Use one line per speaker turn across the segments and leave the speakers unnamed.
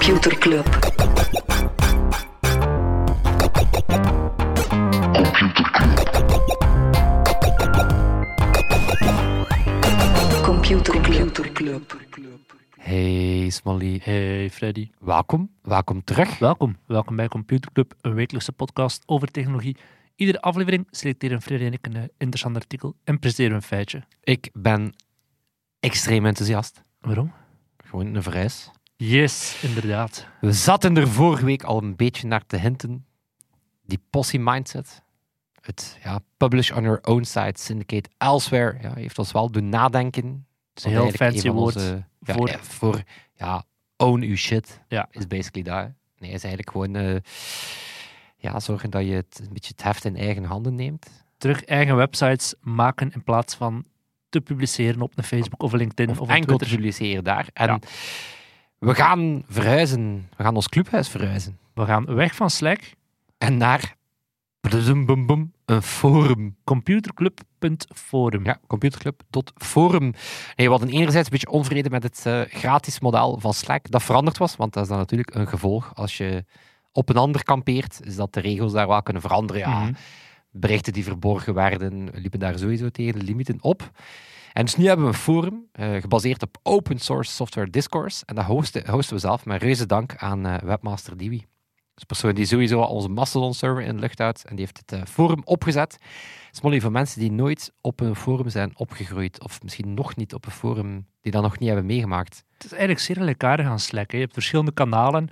Computer Club. Computer Club.
Hey Smolly,
Hey Freddy.
welkom. Welkom terug.
Welkom. Welkom bij Computer Club, een wekelijkse podcast over technologie. Iedere aflevering selecteren Freddy en ik een eh, interessant artikel en presenteren een feitje.
Ik ben extreem enthousiast.
Waarom?
Gewoon een vereis.
Yes, inderdaad.
We zaten er vorige week al een beetje naar te hinten. Die posse mindset. Het ja, publish on your own site, syndicate elsewhere, ja, heeft ons wel doen nadenken. Het
is een heel fancy woord
ja,
voor-
ja, voor ja, own your shit.
Ja.
Is basically dat. hè. Nee, is eigenlijk gewoon eh, ja, zorgen dat je het, een beetje het heft in eigen handen neemt.
Terug eigen websites maken in plaats van te publiceren op een Facebook of LinkedIn of,
Of enkel te
Twitter.
publiceren daar. En
Ja.
We gaan verhuizen. We gaan ons clubhuis verhuizen.
We gaan weg van Slack,
En naar een forum.
computerclub.forum.
Ja, computerclub tot forum. Nee, we hadden enerzijds een beetje onvrede met het eh, gratis model van Slack. Dat veranderd was, want dat is dan natuurlijk een gevolg. Als je op een ander kampeert, is dat de regels daar wel kunnen veranderen. Ja,
Mhm.
berichten die verborgen werden, liepen daar sowieso tegen de limieten op. En dus nu hebben we een forum, eh, gebaseerd op open source software discourse. En dat hosten, hosten we zelf met reuze dank aan eh, webmaster Diwi. Dus een persoon die sowieso al onze Mastodon server in de lucht houdt. En die heeft het eh, forum opgezet. Smolly, voor mensen die nooit op een forum zijn opgegroeid, of misschien nog niet op een forum, die dat nog niet hebben meegemaakt.
Het is eigenlijk zeer gelijkaardig aan Slack. hè. Je hebt verschillende kanalen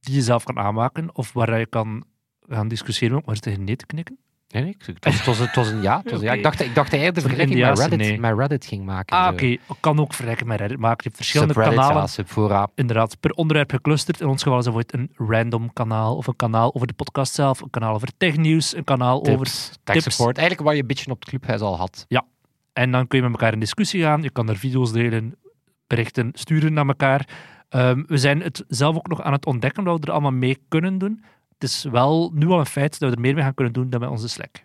die je zelf kan aanmaken of waar je kan gaan discussiëren maar tegen nee te knikken.
Nee, nee, het was, het was, het was een ja. Het was een ja. Ik, dacht, ik dacht
Een
vergelijking met Reddit,
nee.
met Reddit ging maken.
Ah, oké. Kan ook vergelijken met Reddit maken. Je hebt verschillende kanalen.
ja.
Inderdaad, per onderwerp geclusterd. In ons geval is bijvoorbeeld een random kanaal of een kanaal over de podcast zelf, een kanaal over technieuws, een kanaal over...
tech
tips.
support. Eigenlijk wat je een beetje op het clubhuis al had.
En dan kun je met elkaar in discussie gaan. Je kan er video's delen, berichten sturen naar elkaar. Ehm, we zijn het zelf ook nog aan het ontdekken dat we er allemaal mee kunnen doen. Het is wel nu al een feit dat we er meer mee gaan kunnen doen dan met onze Slack.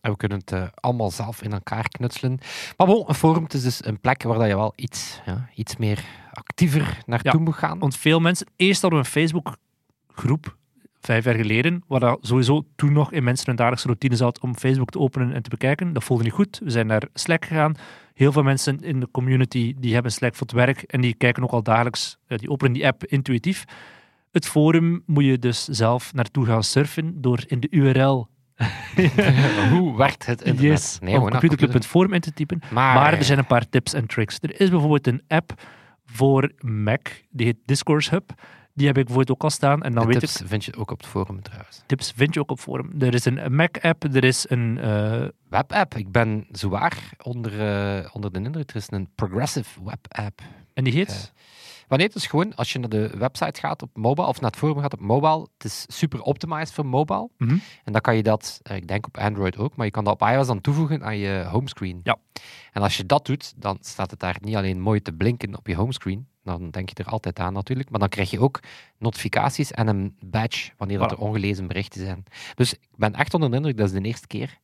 En we kunnen het eh, allemaal zelf in elkaar knutselen. Maar bon, een forum is dus een plek waar dat je wel iets, ja, iets meer actiever naartoe
Ja.
moet gaan.
Want veel mensen, eerst hadden we een Facebook-groep, vijf jaar geleden, waar dat sowieso toen nog in mensen een dagelijkse routine zat om Facebook te openen en te bekijken. Dat voelde niet goed. We zijn naar Slack gegaan. Heel veel mensen in de community die hebben Slack voor het werk en die kijken ook al dagelijks, eh, die openen die app intuïtief. Het forum moet je dus zelf naartoe gaan surfen door in de URL
Hoe werkt het internet?
yes,
Nee, naar
computerclub.forum in te typen.
Maar,
Maar er zijn een paar tips en tricks. Er is bijvoorbeeld een app voor Mac, die heet Discourse Hub. Die heb ik bijvoorbeeld ook al staan. En dan
de
weet
tips
ik,
vind je ook op het forum trouwens.
tips vind je ook op forum. Er is een Mac-app, er is een... eh,
Webapp. Ik ben zwaar onder, eh, onder de indruk. Er is een progressive webapp.
en die heet...
Wanneer het is gewoon, als je naar de website gaat op mobile, of naar het forum gaat op mobile, het is super optimized voor mobile.
Mhm.
En dan kan je dat, eh, ik denk op Android ook, maar je kan dat op iOS dan toevoegen aan je homescreen.
Ja.
En als je dat doet, dan staat het daar niet alleen mooi te blinken op je homescreen, dan denk je er altijd aan natuurlijk, maar dan krijg je ook notificaties en een badge wanneer dat
Voilà.
er ongelezen berichten zijn. Dus ik ben echt onder de indruk, dat is de eerste keer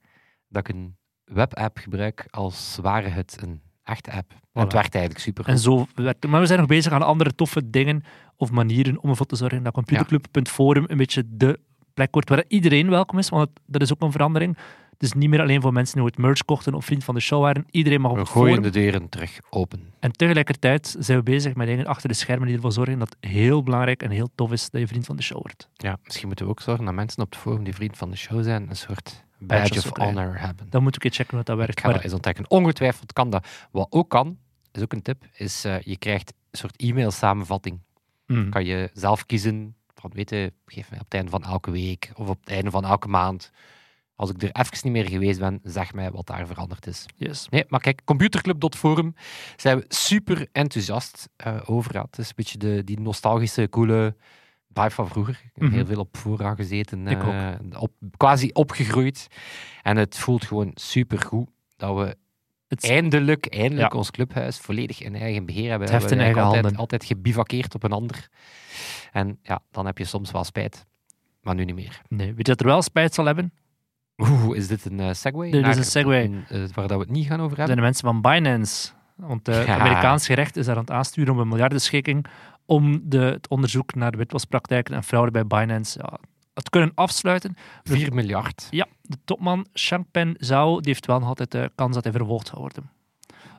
dat ik een webapp gebruik als ware het een app. En het werkt eigenlijk super
En zo werkt het. Maar we zijn nog bezig aan andere toffe dingen of manieren om ervoor te zorgen dat computerclub.forum een beetje de plek wordt waar iedereen welkom is, want het- dat is ook een verandering. Het is niet meer alleen voor mensen die ooit merch kochten of vriend van de show waren. Iedereen mag op
We
het
gooien
forum.
de deuren terug open.
En tegelijkertijd zijn we bezig met dingen achter de schermen die ervoor zorgen dat het heel belangrijk en heel tof is dat je vriend van de show wordt.
Ja, misschien moeten we ook zorgen dat mensen op het forum die vriend van de show zijn, een soort badge of honor hebben.
Dan moet ik eens checken hoe dat
Ik
werkt.
dat
Maar
eens ontdekken. Ongetwijfeld kan dat. Wat ook kan, is ook een tip, is eh, je krijgt een soort e-mail samenvatting.
Mm.
Kan je zelf kiezen van, weet je, geef mij op het einde van elke week of op het einde van elke maand. Als ik er even niet meer geweest ben, zeg mij wat daar veranderd is.
Yes.
Nee, maar kijk, computerclub.forum zijn we super enthousiast eh, over. Het is een beetje de, die nostalgische, coole vibe van vroeger. Ik heb
Mhm.
heel veel op fora gezeten,
Ik
eh, op, quasi opgegroeid. En het voelt gewoon super goed dat we
Het is-
eindelijk, eindelijk
Ja.
ons clubhuis volledig in eigen beheer hebben.
Het
We hebben
in eigen
altijd,
handen.
altijd gebivakkeerd op een ander. En ja, dan heb je soms wel spijt. Maar nu niet meer.
Nee, weet je dat er wel spijt zal hebben?
Oeh, is dit een eh, segway?
Dit is
naar
een segway.
een, eh, waar dat we het niet gaan over
Dat
hebben?
zijn de mensen van Binance. Want het
Ja.
Amerikaans gerecht is daar aan het aansturen om een miljardenschikking om de, het onderzoek naar de witwaspraktijken en fraude bij Binance ja, te kunnen afsluiten.
4 miljard.
Ja, de topman Changpeng Zhao die heeft wel nog altijd de kans dat hij vervolgd gaat worden.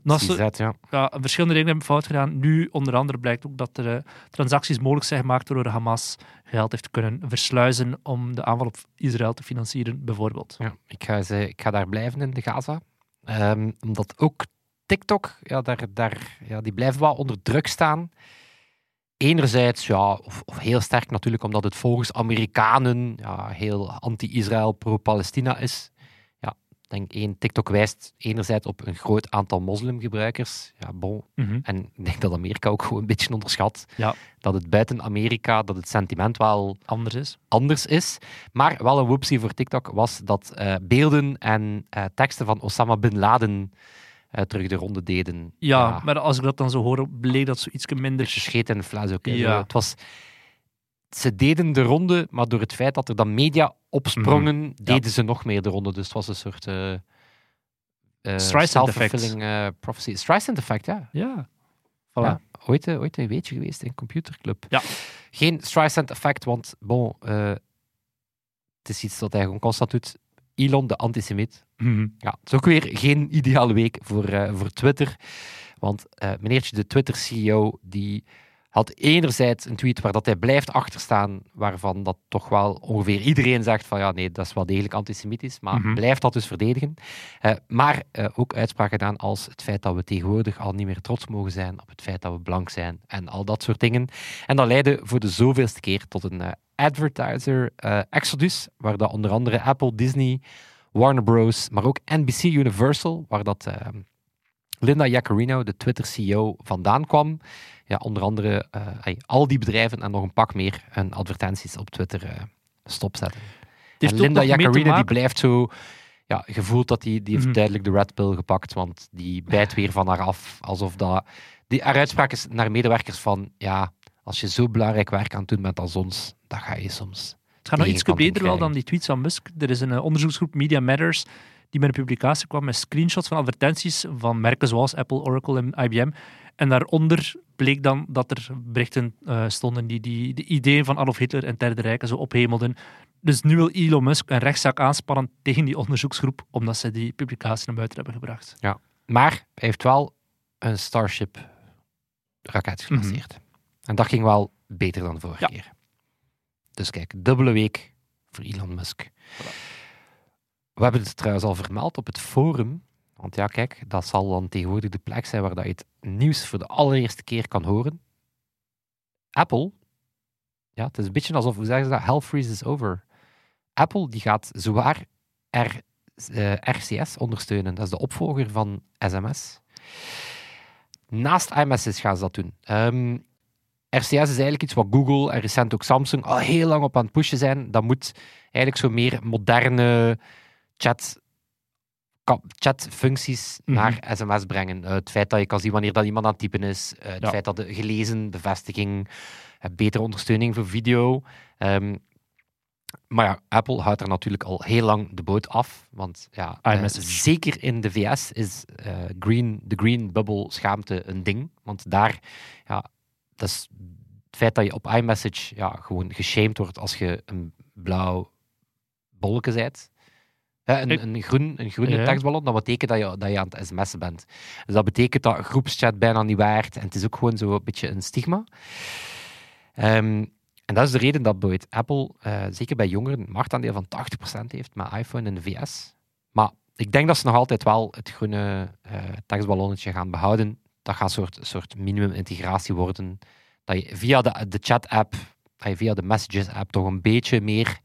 Naast
ja.
ja, verschillende dingen hebben fout gedaan. Nu, onder andere, blijkt ook dat er eh, transacties mogelijk zijn gemaakt waardoor Hamas geld heeft kunnen versluizen om de aanval op Israël te financieren, bijvoorbeeld.
Ja, ik ga, ze, ik ga daar blijven in de Gaza. Ehm, omdat ook TikTok, ja, daar, daar, ja, die blijven wel onder druk staan. Enerzijds, ja, of, of heel sterk natuurlijk, omdat het volgens Amerikanen ja, heel anti-Israël, pro-Palestina is. Ja, ik denk één, TikTok wijst enerzijds op een groot aantal moslimgebruikers. Ja, bon.
Mhm.
En ik denk dat Amerika ook gewoon een beetje onderschat.
Ja.
Dat het buiten Amerika, dat het sentiment wel
Anders is.
anders is. Maar wel een whoopsie voor TikTok was dat eh, beelden en eh, teksten van Osama Bin Laden eh, terug de ronde deden.
Ja, maar als ik dat dan zo hoor, bleek dat zoiets minder...
beetje scheet de fles ook.
Ja.
Zo, Het was, ze deden de ronde, maar door het feit dat er dan media opsprongen, deden ze nog meer de ronde. Dus het was een soort uh,
Streisand effect.
eh, prophecy. Streisand effect, ja.
Ja. Voilà.
Ja, ooit, ooit een weetje geweest in Computerclub.
Ja.
Geen Streisand effect, want bon, het is iets dat hij gewoon constant doet. Elon, de antisemiet.
Mhm.
Ja, het is ook weer geen ideale week voor, eh, voor Twitter. Want eh, meneertje, de Twitter-CEO, die had enerzijds een tweet waar dat hij blijft achterstaan, waarvan dat toch wel ongeveer iedereen zegt van ja, nee, dat is wel degelijk antisemitisch, maar
Mhm.
blijft dat dus verdedigen. Eh, maar eh, ook uitspraken gedaan als het feit dat we tegenwoordig al niet meer trots mogen zijn op het feit dat we blank zijn en al dat soort dingen. En dat leidde voor de zoveelste keer tot een eh, advertiser exodus, waar dat onder andere Apple, Disney, Warner Bros., maar ook NBC Universal, waar dat Linda Yaccarino, de Twitter-CEO, vandaan kwam. Ja, onder andere eh, al die bedrijven en nog een pak meer hun advertenties op Twitter eh, stopzetten. En Linda Yaccarino die blijft zo... Ja, gevoeld dat die, die heeft
Mhm.
duidelijk de red pill gepakt, want die bijt weer van haar af. Alsof dat... Die, haar uitspraak is naar medewerkers van... Ja, als je zo belangrijk werk aan het doen bent als ons, dan ga je soms...
Het gaat nog iets breder wel dan die tweets van Musk. Er is een eh, onderzoeksgroep Media Matters die met een publicatie kwam met screenshots van advertenties van merken zoals Apple, Oracle en IBM. En daaronder bleek dan dat er berichten eh, stonden die, die de ideeën van Adolf Hitler en Derde Rijk zo ophemelden. Dus nu wil Elon Musk een rechtszaak aanspannen tegen die onderzoeksgroep, omdat ze die publicatie naar buiten hebben gebracht.
Maar hij heeft wel een Starship raket gelanceerd. En dat ging wel beter dan de vorige
Mhm. Ja.
keer. Dus kijk, dubbele week voor Elon Musk. We hebben het trouwens al vermeld op het forum. Want ja, kijk, dat zal dan tegenwoordig de plek zijn waar dat je het nieuws voor de allereerste keer kan horen. Apple, ja, het is een beetje alsof, hoe zeggen ze dat, hell freezes over. Apple die gaat zwaar R, eh, RCS ondersteunen. Dat is de opvolger van SMS. Naast iMessage gaan ze dat doen. Ehm, RCS is eigenlijk iets wat Google en recent ook Samsung al heel lang op aan het pushen zijn. Dat moet eigenlijk zo meer moderne chat, chatfuncties
Mhm.
naar sms brengen. Eh, het feit dat je kan zien wanneer dat iemand aan het typen is. eh, het
Ja.
feit dat de gelezen, bevestiging, eh, betere ondersteuning voor video. Ehm, maar ja, Apple houdt er natuurlijk al heel lang de boot af. Want ja, zeker in de VS is green, de green bubble schaamte een ding. Want daar, ja, dat is het feit dat je op iMessage ja, gewoon geshamed wordt als je een blauw bolletje bent. Een, een, groen, een groene
Ja.
tekstballon, dat betekent dat je, dat je aan het sms'en bent. Dus dat betekent dat groepschat bijna niet waard. En het is ook gewoon zo een beetje een stigma. Ehm, en dat is de reden dat bijvoorbeeld Apple, eh, zeker bij jongeren, een marktaandeel van 80% heeft met iPhone in de VS. Maar ik denk dat ze nog altijd wel het groene eh, tekstballonnetje gaan behouden. Dat gaat een soort, soort minimum-integratie worden. Dat je via de, de chat-app, dat je via de Messages-app toch een beetje meer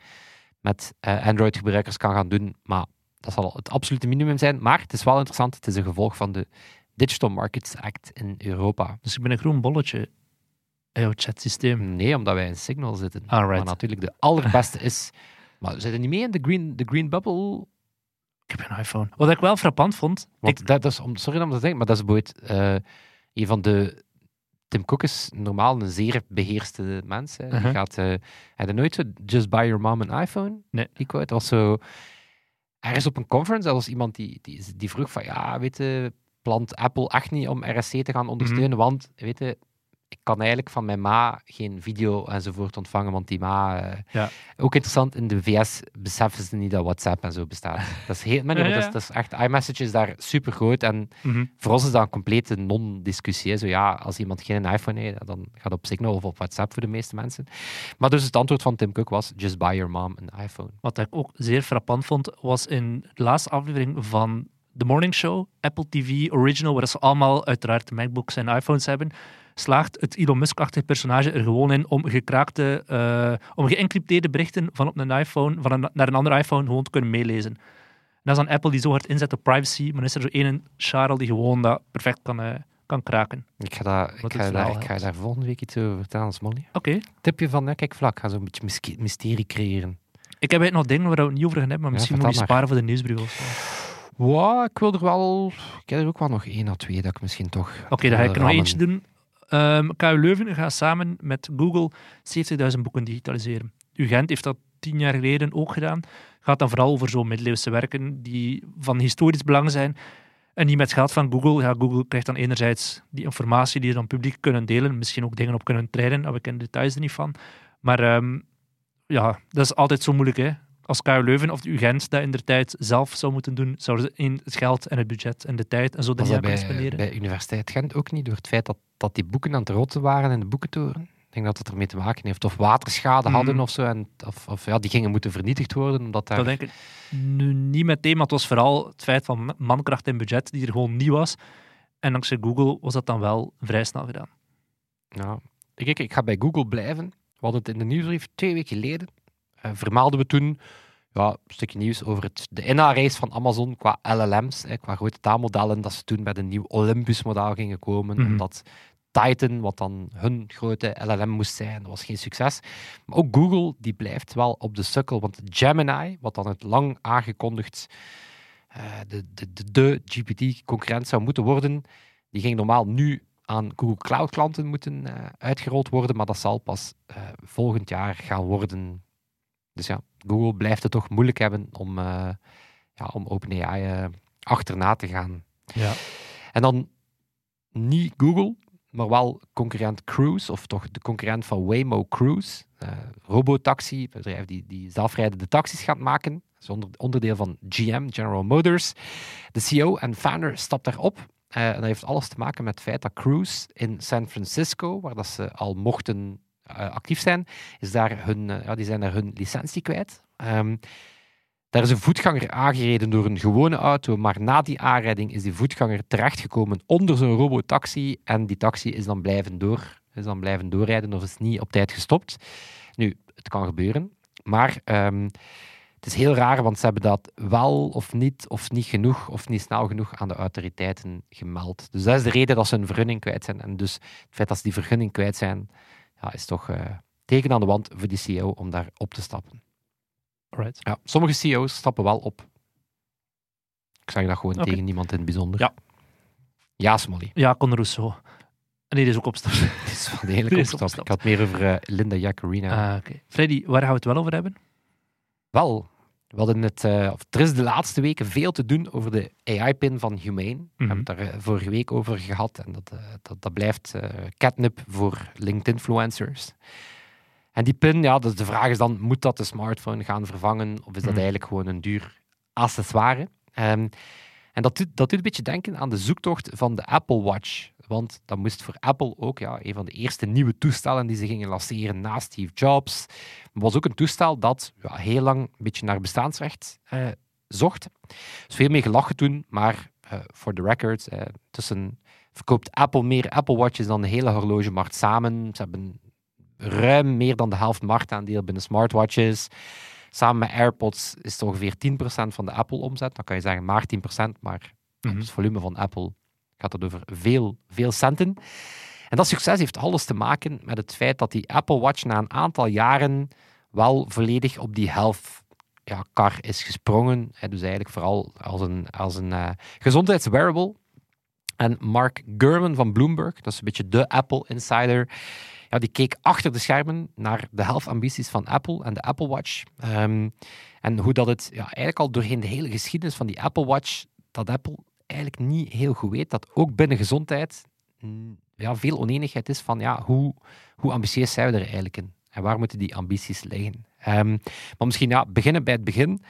met eh, Android-gebruikers kan gaan doen. Maar dat zal het absolute minimum zijn. Maar het is wel interessant. Het is een gevolg van de Digital Markets Act in Europa.
Dus ik ben een groen bolletje in jouw chatsysteem.
Nee, omdat wij in Signal zitten.
Alright.
Maar natuurlijk de allerbeste is... Maar we zitten niet mee in de Green, de green Bubble.
Ik heb een iPhone. Wat ik wel frappant vond,
Want
ik,
dat, dat is, om, sorry om dat te zeggen, maar dat is bijvoorbeeld eh, een van de... Tim Cook is normaal een zeer beheerste mens. Hè. Die
Uh-huh.
gaat... eh hij had nooit zo, just buy your mom an iPhone.
Nee.
Die quote was zo... Er is op een conference, er was iemand die, die, die vroeg van, ja, weet je, plant Apple echt niet om RSC te gaan ondersteunen,
Mhm.
want, weet je, ik kan eigenlijk van mijn ma geen video enzovoort ontvangen, want die ma... eh,
Ja.
Ook interessant, in de VS beseffen ze niet dat WhatsApp en zo bestaat. Dat is, heel, maar nee,
Ja,
maar
ja,
dat, is, dat is echt... iMessage is daar super groot en
Mhm.
voor ons is dat een complete non-discussie. Zo ja, als iemand geen iPhone heeft, dan gaat het op Signal of op WhatsApp voor de meeste mensen. Maar dus het antwoord van Tim Cook was, just buy your mom an iPhone.
Wat ik ook zeer frappant vond, was in de laatste aflevering van The Morning Show, Apple TV Original, waar ze allemaal uiteraard MacBooks en iPhones hebben, slaagt het Elon Musk-achtige personage er gewoon in om gekraakte, eh, om geëncrypteerde berichten van op een iPhone, van een, naar een andere iPhone gewoon te kunnen meelezen. En dat is dan Apple die zo hard inzet op privacy, maar dan is er zo één Charles die gewoon dat perfect kan, eh, kan kraken.
Ik ga, daar, ik ga, daar, ik ga
helpt.
daar volgende week iets over vertellen, Smolly.
Oké.
Tipje van, kijk vlak, ga zo'n beetje mysterie creëren.
Ik heb eigenlijk nog dingen waar we het niet over gaan hebben, maar
Ja,
misschien moet je sparen voor de nieuwsbrief of zo.
Wow, ik wil er wel... Ik heb er ook wel nog één of twee dat ik misschien toch...
Oké, dan ga ik er nog eentje doen. Ehm KU Leuven gaat samen met Google 70.000 boeken digitaliseren. UGent heeft dat tien jaar geleden ook gedaan. Gaat dan vooral over zo'n middeleeuwse werken die van historisch belang zijn. En die met geld van Google, ja, Google krijgt dan enerzijds die informatie die ze dan publiek kunnen delen, misschien ook dingen op kunnen trainen, maar we kennen de details er niet van. Maar ehm, ja, dat is altijd zo moeilijk, hè. Als KU Leuven of de UGent dat in de tijd zelf zou moeten doen, zouden ze in het geld en het budget en de tijd en zo
dat
kunnen
bij,
spenderen.
bij Universiteit Gent ook niet, door het feit dat, dat die boeken aan het rotten waren in de boekentoren? Ik denk dat het ermee te maken heeft. Of waterschade hadden of zo. En, of, of ja, die gingen moeten vernietigd worden, omdat daar...
Dat denk ik nu niet meteen, maar het was vooral het feit van mankracht en budget die er gewoon niet was. En dankzij Google was dat dan wel vrij snel gedaan.
Ja. Ik, ik ga bij Google blijven. We hadden het in de nieuwsbrief twee weken geleden. Eh, vermaalden we toen ja, een stukje nieuws over het, de inhaalrace van Amazon qua LLM's, hè, qua grote taalmodellen, dat ze toen met een nieuw Olympus-model gingen komen.
Mhm.
Omdat Titan, wat dan hun grote LLM moest zijn, dat was geen succes. Maar ook Google, die blijft wel op de sukkel. Want Gemini, wat dan het lang aangekondigd eh, de, de, de, de GPT-concurrent zou moeten worden, die ging normaal nu aan Google Cloud klanten moeten eh, uitgerold worden, maar dat zal pas volgend jaar gaan worden. Dus ja, Google blijft het toch moeilijk hebben om, eh, ja, om OpenAI eh, achterna te gaan.
Ja.
En dan niet Google, maar wel concurrent Cruise, of toch de concurrent van Waymo Cruise. eh robotaxi, een bedrijf die, die zelfrijdende taxis gaat maken. Dat is onder, onderdeel van GM, General Motors. De CEO en founder stapt daarop. En dat heeft alles te maken met het feit dat Cruise in San Francisco, waar dat ze al mochten actief zijn, is daar hun, eh, ja, die zijn daar hun licentie kwijt. Ehm, daar is een voetganger aangereden door een gewone auto, maar na die aanrijding is die voetganger terechtgekomen onder zo'n robotaxi en die taxi is dan blijven, door, is dan blijven doorrijden of is niet op tijd gestopt. Nu, het kan gebeuren, maar ehm, het is heel raar, want ze hebben dat wel of niet, of niet genoeg, of niet snel genoeg aan de autoriteiten gemeld. Dus dat is de reden dat ze een vergunning kwijt zijn. En dus het feit dat ze die vergunning kwijt zijn, ja, is toch eh, teken aan de wand voor die CEO om daar op te stappen.
Alright.
Ja, sommige CEO's stappen wel op. Ik zeg dat gewoon tegen niemand in het bijzonder.
Ja.
Ja, Smolly.
Ja, Conor Rousseau. En die is ook opstappen.
Het is wel
is
opgestapt.
opgestapt.
Ik had meer over eh, Linda Jaccarino.
Ah, oké. Freddy, waar gaan we het wel over hebben?
Wel, we hadden het, eh, of er is de laatste weken veel te doen over de AI-pin van Humane. We hebben het daar eh, vorige week over gehad en dat, eh, dat, dat blijft catnip voor LinkedIn-influencers. En die pin, ja, dus de vraag is dan, moet dat de smartphone gaan vervangen of is dat
Mhm.
eigenlijk gewoon een duur accessoire? Ehm, en dat doet, dat doet een beetje denken aan de zoektocht van de Apple Watch. Want dat moest voor Apple ook ja, een van de eerste nieuwe toestellen die ze gingen lanceren na Steve Jobs. Het was ook een toestel dat ja, heel lang een beetje naar bestaansrecht eh, zocht. Er is veel mee gelachen toen, maar voor de record, eh, tussen verkoopt Apple meer Apple Watches dan de hele horlogemarkt samen. Ze hebben ruim meer dan de helft marktaandeel binnen smartwatches. Samen met AirPods is het ongeveer 10% van de Apple-omzet. Dan kan je zeggen maar 10%, maar
Mhm.
het volume van Apple gaat het over veel, veel centen. En dat succes heeft alles te maken met het feit dat die Apple Watch na een aantal jaren wel volledig op die health ja, is gesprongen. Dus eigenlijk vooral als een, als een eh, gezondheidswearable. En Mark Gurman van Bloomberg, dat is een beetje de Apple insider, ja, die keek achter de schermen naar de health-ambities van Apple en de Apple Watch. Ehm, en hoe dat het ja, eigenlijk al doorheen de hele geschiedenis van die Apple Watch, dat Apple eigenlijk niet heel goed weet dat ook binnen gezondheid mm, ja, veel oneenigheid is van ja, hoe, hoe ambitieus zijn we er eigenlijk in? En waar moeten die ambities liggen? Ehm, maar misschien ja, beginnen bij het begin.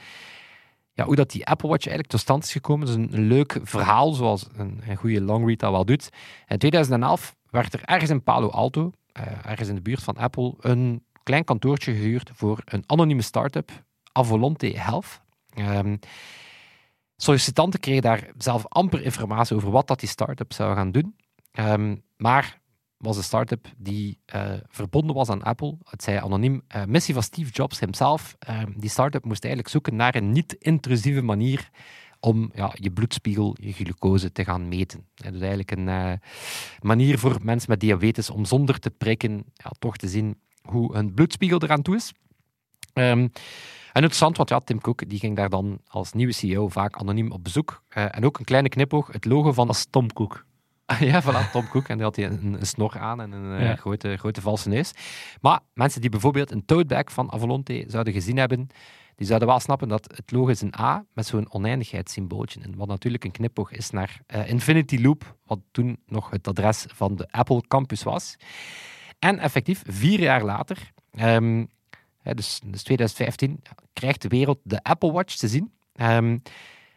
Ja, hoe dat die Apple Watch eigenlijk tot stand is gekomen, dat is een, leuk verhaal, zoals een, een goede longread dat wel doet. In 2011 werd er ergens in Palo Alto, eh, ergens in de buurt van Apple, een klein kantoortje gehuurd voor een anonieme start-up, Avolonte Health. Um, sollicitanten kregen daar zelf amper informatie over wat dat die start-up zou gaan doen. Ehm, maar was een start-up die uh, verbonden was aan Apple. Het zei anoniem. Uh, missie van Steve Jobs hemzelf. Uh, die start-up moest eigenlijk zoeken naar een niet-intrusieve manier om ja, je bloedspiegel, je glucose te gaan meten. En dus eigenlijk een uh, manier voor mensen met diabetes om zonder te prikken ja, toch te zien hoe hun bloedspiegel eraan toe is. Um, en interessant, want ja, Tim Cook die ging daar dan als nieuwe CEO vaak anoniem op bezoek. en ook een kleine knipoog, het logo van...
Als Tom Cook.
ja, voilà, Tom Cook. En die had hij een, een snor aan en een ja. grote, grote valse neus. Maar mensen die bijvoorbeeld een toadbag van Avalonte zouden gezien hebben, die zouden wel snappen dat het logo is een A met zo'n oneindigheidssymbooltje. En wat natuurlijk een knipoog is naar uh, Infinity Loop, wat toen nog het adres van de Apple Campus was. En effectief, vier jaar later, um, dus, dus 2015, krijgt de wereld de Apple Watch te zien. Um,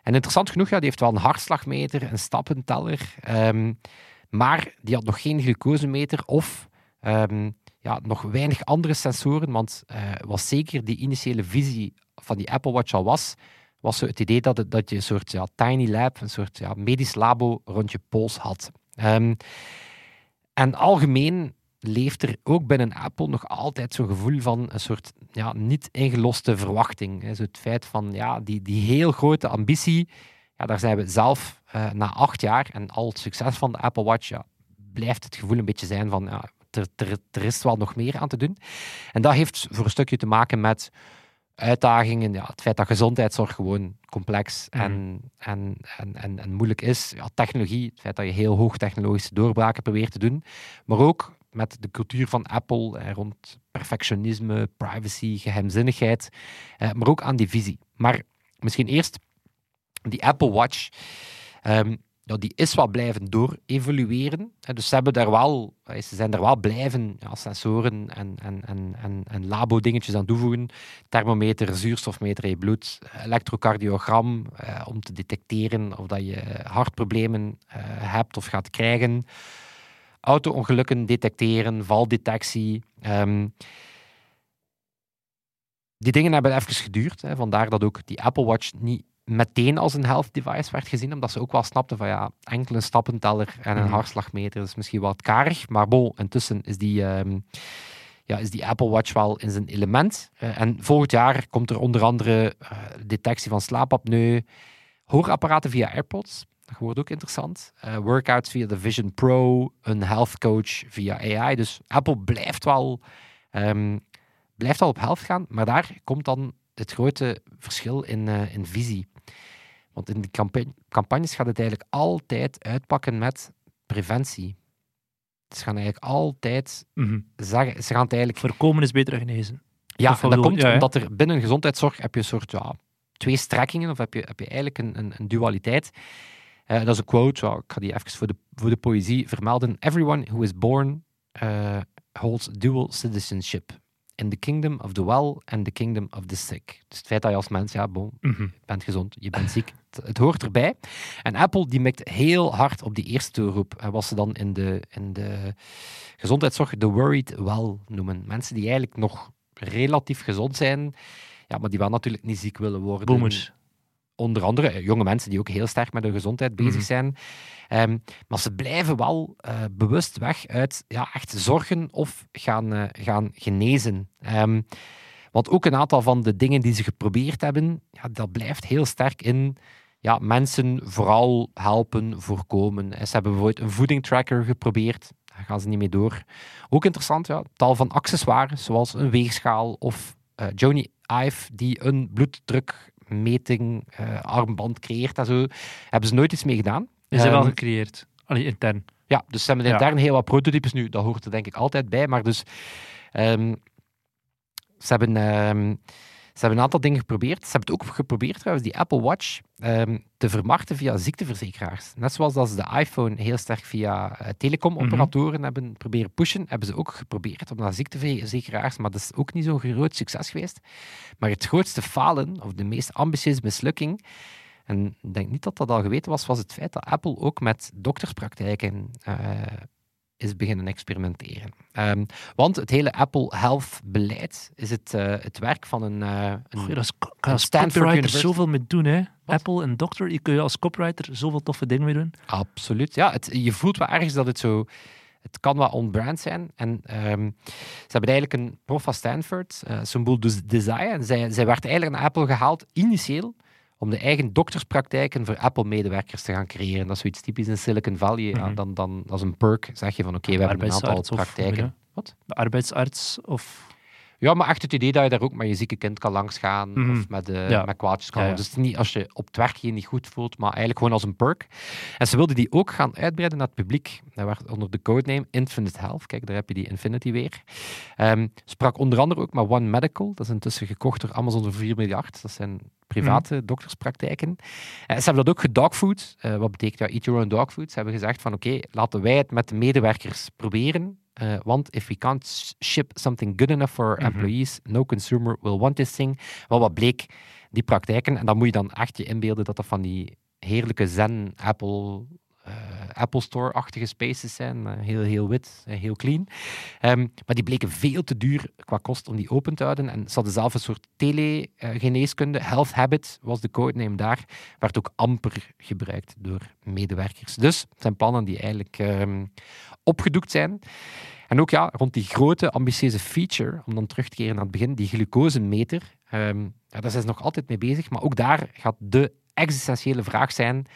en interessant genoeg, ja, die heeft wel een hartslagmeter, een stappenteller, um, maar die had nog geen glucosemeter of um, ja, nog weinig andere sensoren, want uh, was zeker die initiële visie van die Apple Watch al was, was zo het idee dat, dat je een soort ja, tiny lab, een soort ja, medisch labo rond je pols had. Um, en algemeen leeft er ook binnen Apple nog altijd zo'n gevoel van een soort ja, niet ingeloste verwachting. Zo het feit van ja, die, die heel grote ambitie, ja, daar zijn we zelf uh, na acht jaar en al het succes van de Apple Watch, ja, blijft het gevoel een beetje zijn van ja, er, er, er is wel nog meer aan te doen. En dat heeft voor een stukje te maken met uitdagingen, ja, het feit dat gezondheidszorg gewoon complex en, mm. en, en, en, en, moeilijk is. Ja, technologie, het feit dat je heel hoogtechnologische doorbraken probeert te doen, maar ook met de cultuur van Apple eh, rond perfectionisme, privacy, geheimzinnigheid, eh, maar ook aan die visie. Maar misschien eerst die Apple Watch. Um, ja, die is wel blijven door-evolueren. Dus ze, hebben daar wel, ze zijn er wel blijven ja, sensoren en, en, en, en, en labo-dingetjes aan toevoegen. Thermometer, zuurstofmeter in je bloed, elektrocardiogram eh, om te detecteren of dat je hartproblemen eh, hebt of gaat krijgen auto-ongelukken detecteren, valdetectie. Um, die dingen hebben even geduurd. Hè. Vandaar dat ook die Apple Watch niet meteen als een health device werd gezien, omdat ze ook wel snapten van ja, enkele stappenteller en een mm. hartslagmeter is misschien wat karig, maar bon, intussen is die, um, ja, is die Apple Watch wel in zijn element. Uh, en volgend jaar komt er onder andere uh, detectie van slaapapneu, hoorapparaten via AirPods, dat wordt ook interessant. Uh, workouts via de Vision Pro, een health coach via AI. Dus Apple blijft wel, um, blijft wel op health gaan, maar daar komt dan het grote verschil in, uh, in visie. Want in de campagnes gaat het eigenlijk altijd uitpakken met preventie. Ze gaan eigenlijk altijd mm -hmm. zeggen, ze gaan het eigenlijk...
Voorkomen is beter dan genezen.
Ja, en dat komt ja, omdat er binnen gezondheidszorg heb je een soort ja, twee strekkingen, of heb je, heb je eigenlijk een, een, een dualiteit. Uh, dat is een quote, ik ga die even voor de, voor de poëzie vermelden. Everyone who is born uh, holds dual citizenship. In the kingdom of the well and the kingdom of the sick. Dus het feit dat je als mens, ja, bon, mm -hmm. je bent gezond, je bent ziek, het, het, hoort erbij. En Apple die mikt heel hard op die eerste doelgroep. En wat ze dan in de, in de gezondheidszorg de worried well noemen. Mensen die eigenlijk nog relatief gezond zijn, ja, maar die wel natuurlijk niet ziek willen worden.
Boomers
onder andere eh, jonge mensen die ook heel sterk met hun gezondheid bezig mhm. zijn. Um, maar ze blijven wel uh, bewust weg uit ja, echt zorgen of gaan, uh, gaan genezen. Um, want ook een aantal van de dingen die ze geprobeerd hebben, ja, dat blijft heel sterk in ja, mensen vooral helpen, voorkomen. Ze hebben bijvoorbeeld een voedingtracker geprobeerd. Daar gaan ze niet mee door. Ook interessant, ja, tal van accessoires, zoals een weegschaal of uh, Joni Ive, die een bloeddruk meting, uh, armband creëert en zo. Hebben ze nooit iets mee gedaan.
Is um, wel gecreëerd? Allee, intern.
Ja, dus ze hebben intern heel wat prototypes nu. Dat hoort er denk ik altijd bij. Maar dus... Um, ze hebben... Um, Ze hebben een aantal dingen geprobeerd. Ze hebben het ook geprobeerd trouwens, die Apple Watch, ehm, te vermarkten via ziekteverzekeraars. Net zoals dat ze de iPhone heel sterk via eh, telecomoperatoren hebben proberen pushen, hebben ze ook geprobeerd om naar ziekteverzekeraars, maar dat is ook niet zo'n groot succes geweest. Maar het grootste falen, of de meest ambitieuze mislukking, en ik denk niet dat dat al geweten was, was het feit dat Apple ook met dokterspraktijken eh, is beginnen experimenteren. Ehm, want het hele Apple Health beleid is het, eh, het werk van een, eh, een
Goh,
een
als
Stanford
zoveel mee doen, hè.
Wat?
Apple en Doctor, je kun je als copywriter zoveel toffe dingen mee doen.
Absoluut. Ja, het, je voelt wel ergens dat het zo... Het kan wat on-brand zijn. En ehm, ze hebben eigenlijk een prof van Stanford, uh, Sumbul Desai, en zij, zij werd eigenlijk naar Apple gehaald, initieel, om de eigen dokterspraktijken voor Apple-medewerkers te gaan creëren. Dat is zoiets typisch in Silicon Valley. Ja,
Mhm.
dan, dan als een perk zeg je van oké, we hebben een aantal
of-
praktijken. Wat?
De arbeidsarts of...
Ja, maar echt het idee dat je daar ook met je zieke kind kan langsgaan
Mhm.
of met,
Ja.
met kwaadjes kan.
Ja,
doen.
ja.
Dus niet als je op het werk je niet goed voelt, maar eigenlijk gewoon als een perk. En ze wilden die ook gaan uitbreiden naar het publiek. Dat werd onder de codename Infinite Health. Kijk, daar heb je die Infinity weer. Ehm, sprak onder andere ook met One Medical. Dat is intussen gekocht door Amazon voor 4 miljard. Dat zijn private dokterspraktijken. Eh, ze hebben dat ook gedogfood. Eh, wat betekent ja, eat your own dog food. Ze hebben gezegd van oké, laten wij het met de medewerkers proberen. Eh, want if we can't ship something good enough for our
Mhm.
employees, no consumer will want this thing. Wel, wat bleek, die praktijken, en dan moet je dan echt je inbeelden dat dat van die heerlijke zen Apple, eh, Apple Store-achtige spaces zijn. eh, heel, heel wit, eh, heel clean. Ehm, maar die bleken veel te duur qua kost om die open te houden. En ze hadden zelf een soort telegeneeskunde. Health Habit was de codename daar. Werd ook amper gebruikt door medewerkers. Dus het zijn plannen die eigenlijk ehm, opgedoekt zijn. En ook ja, rond die grote, ambitieuze feature, om dan terug te keren naar het begin, die glucosemeter. ehm ja, daar zijn ze nog altijd mee bezig. Maar ook daar gaat de existentiële vraag zijn: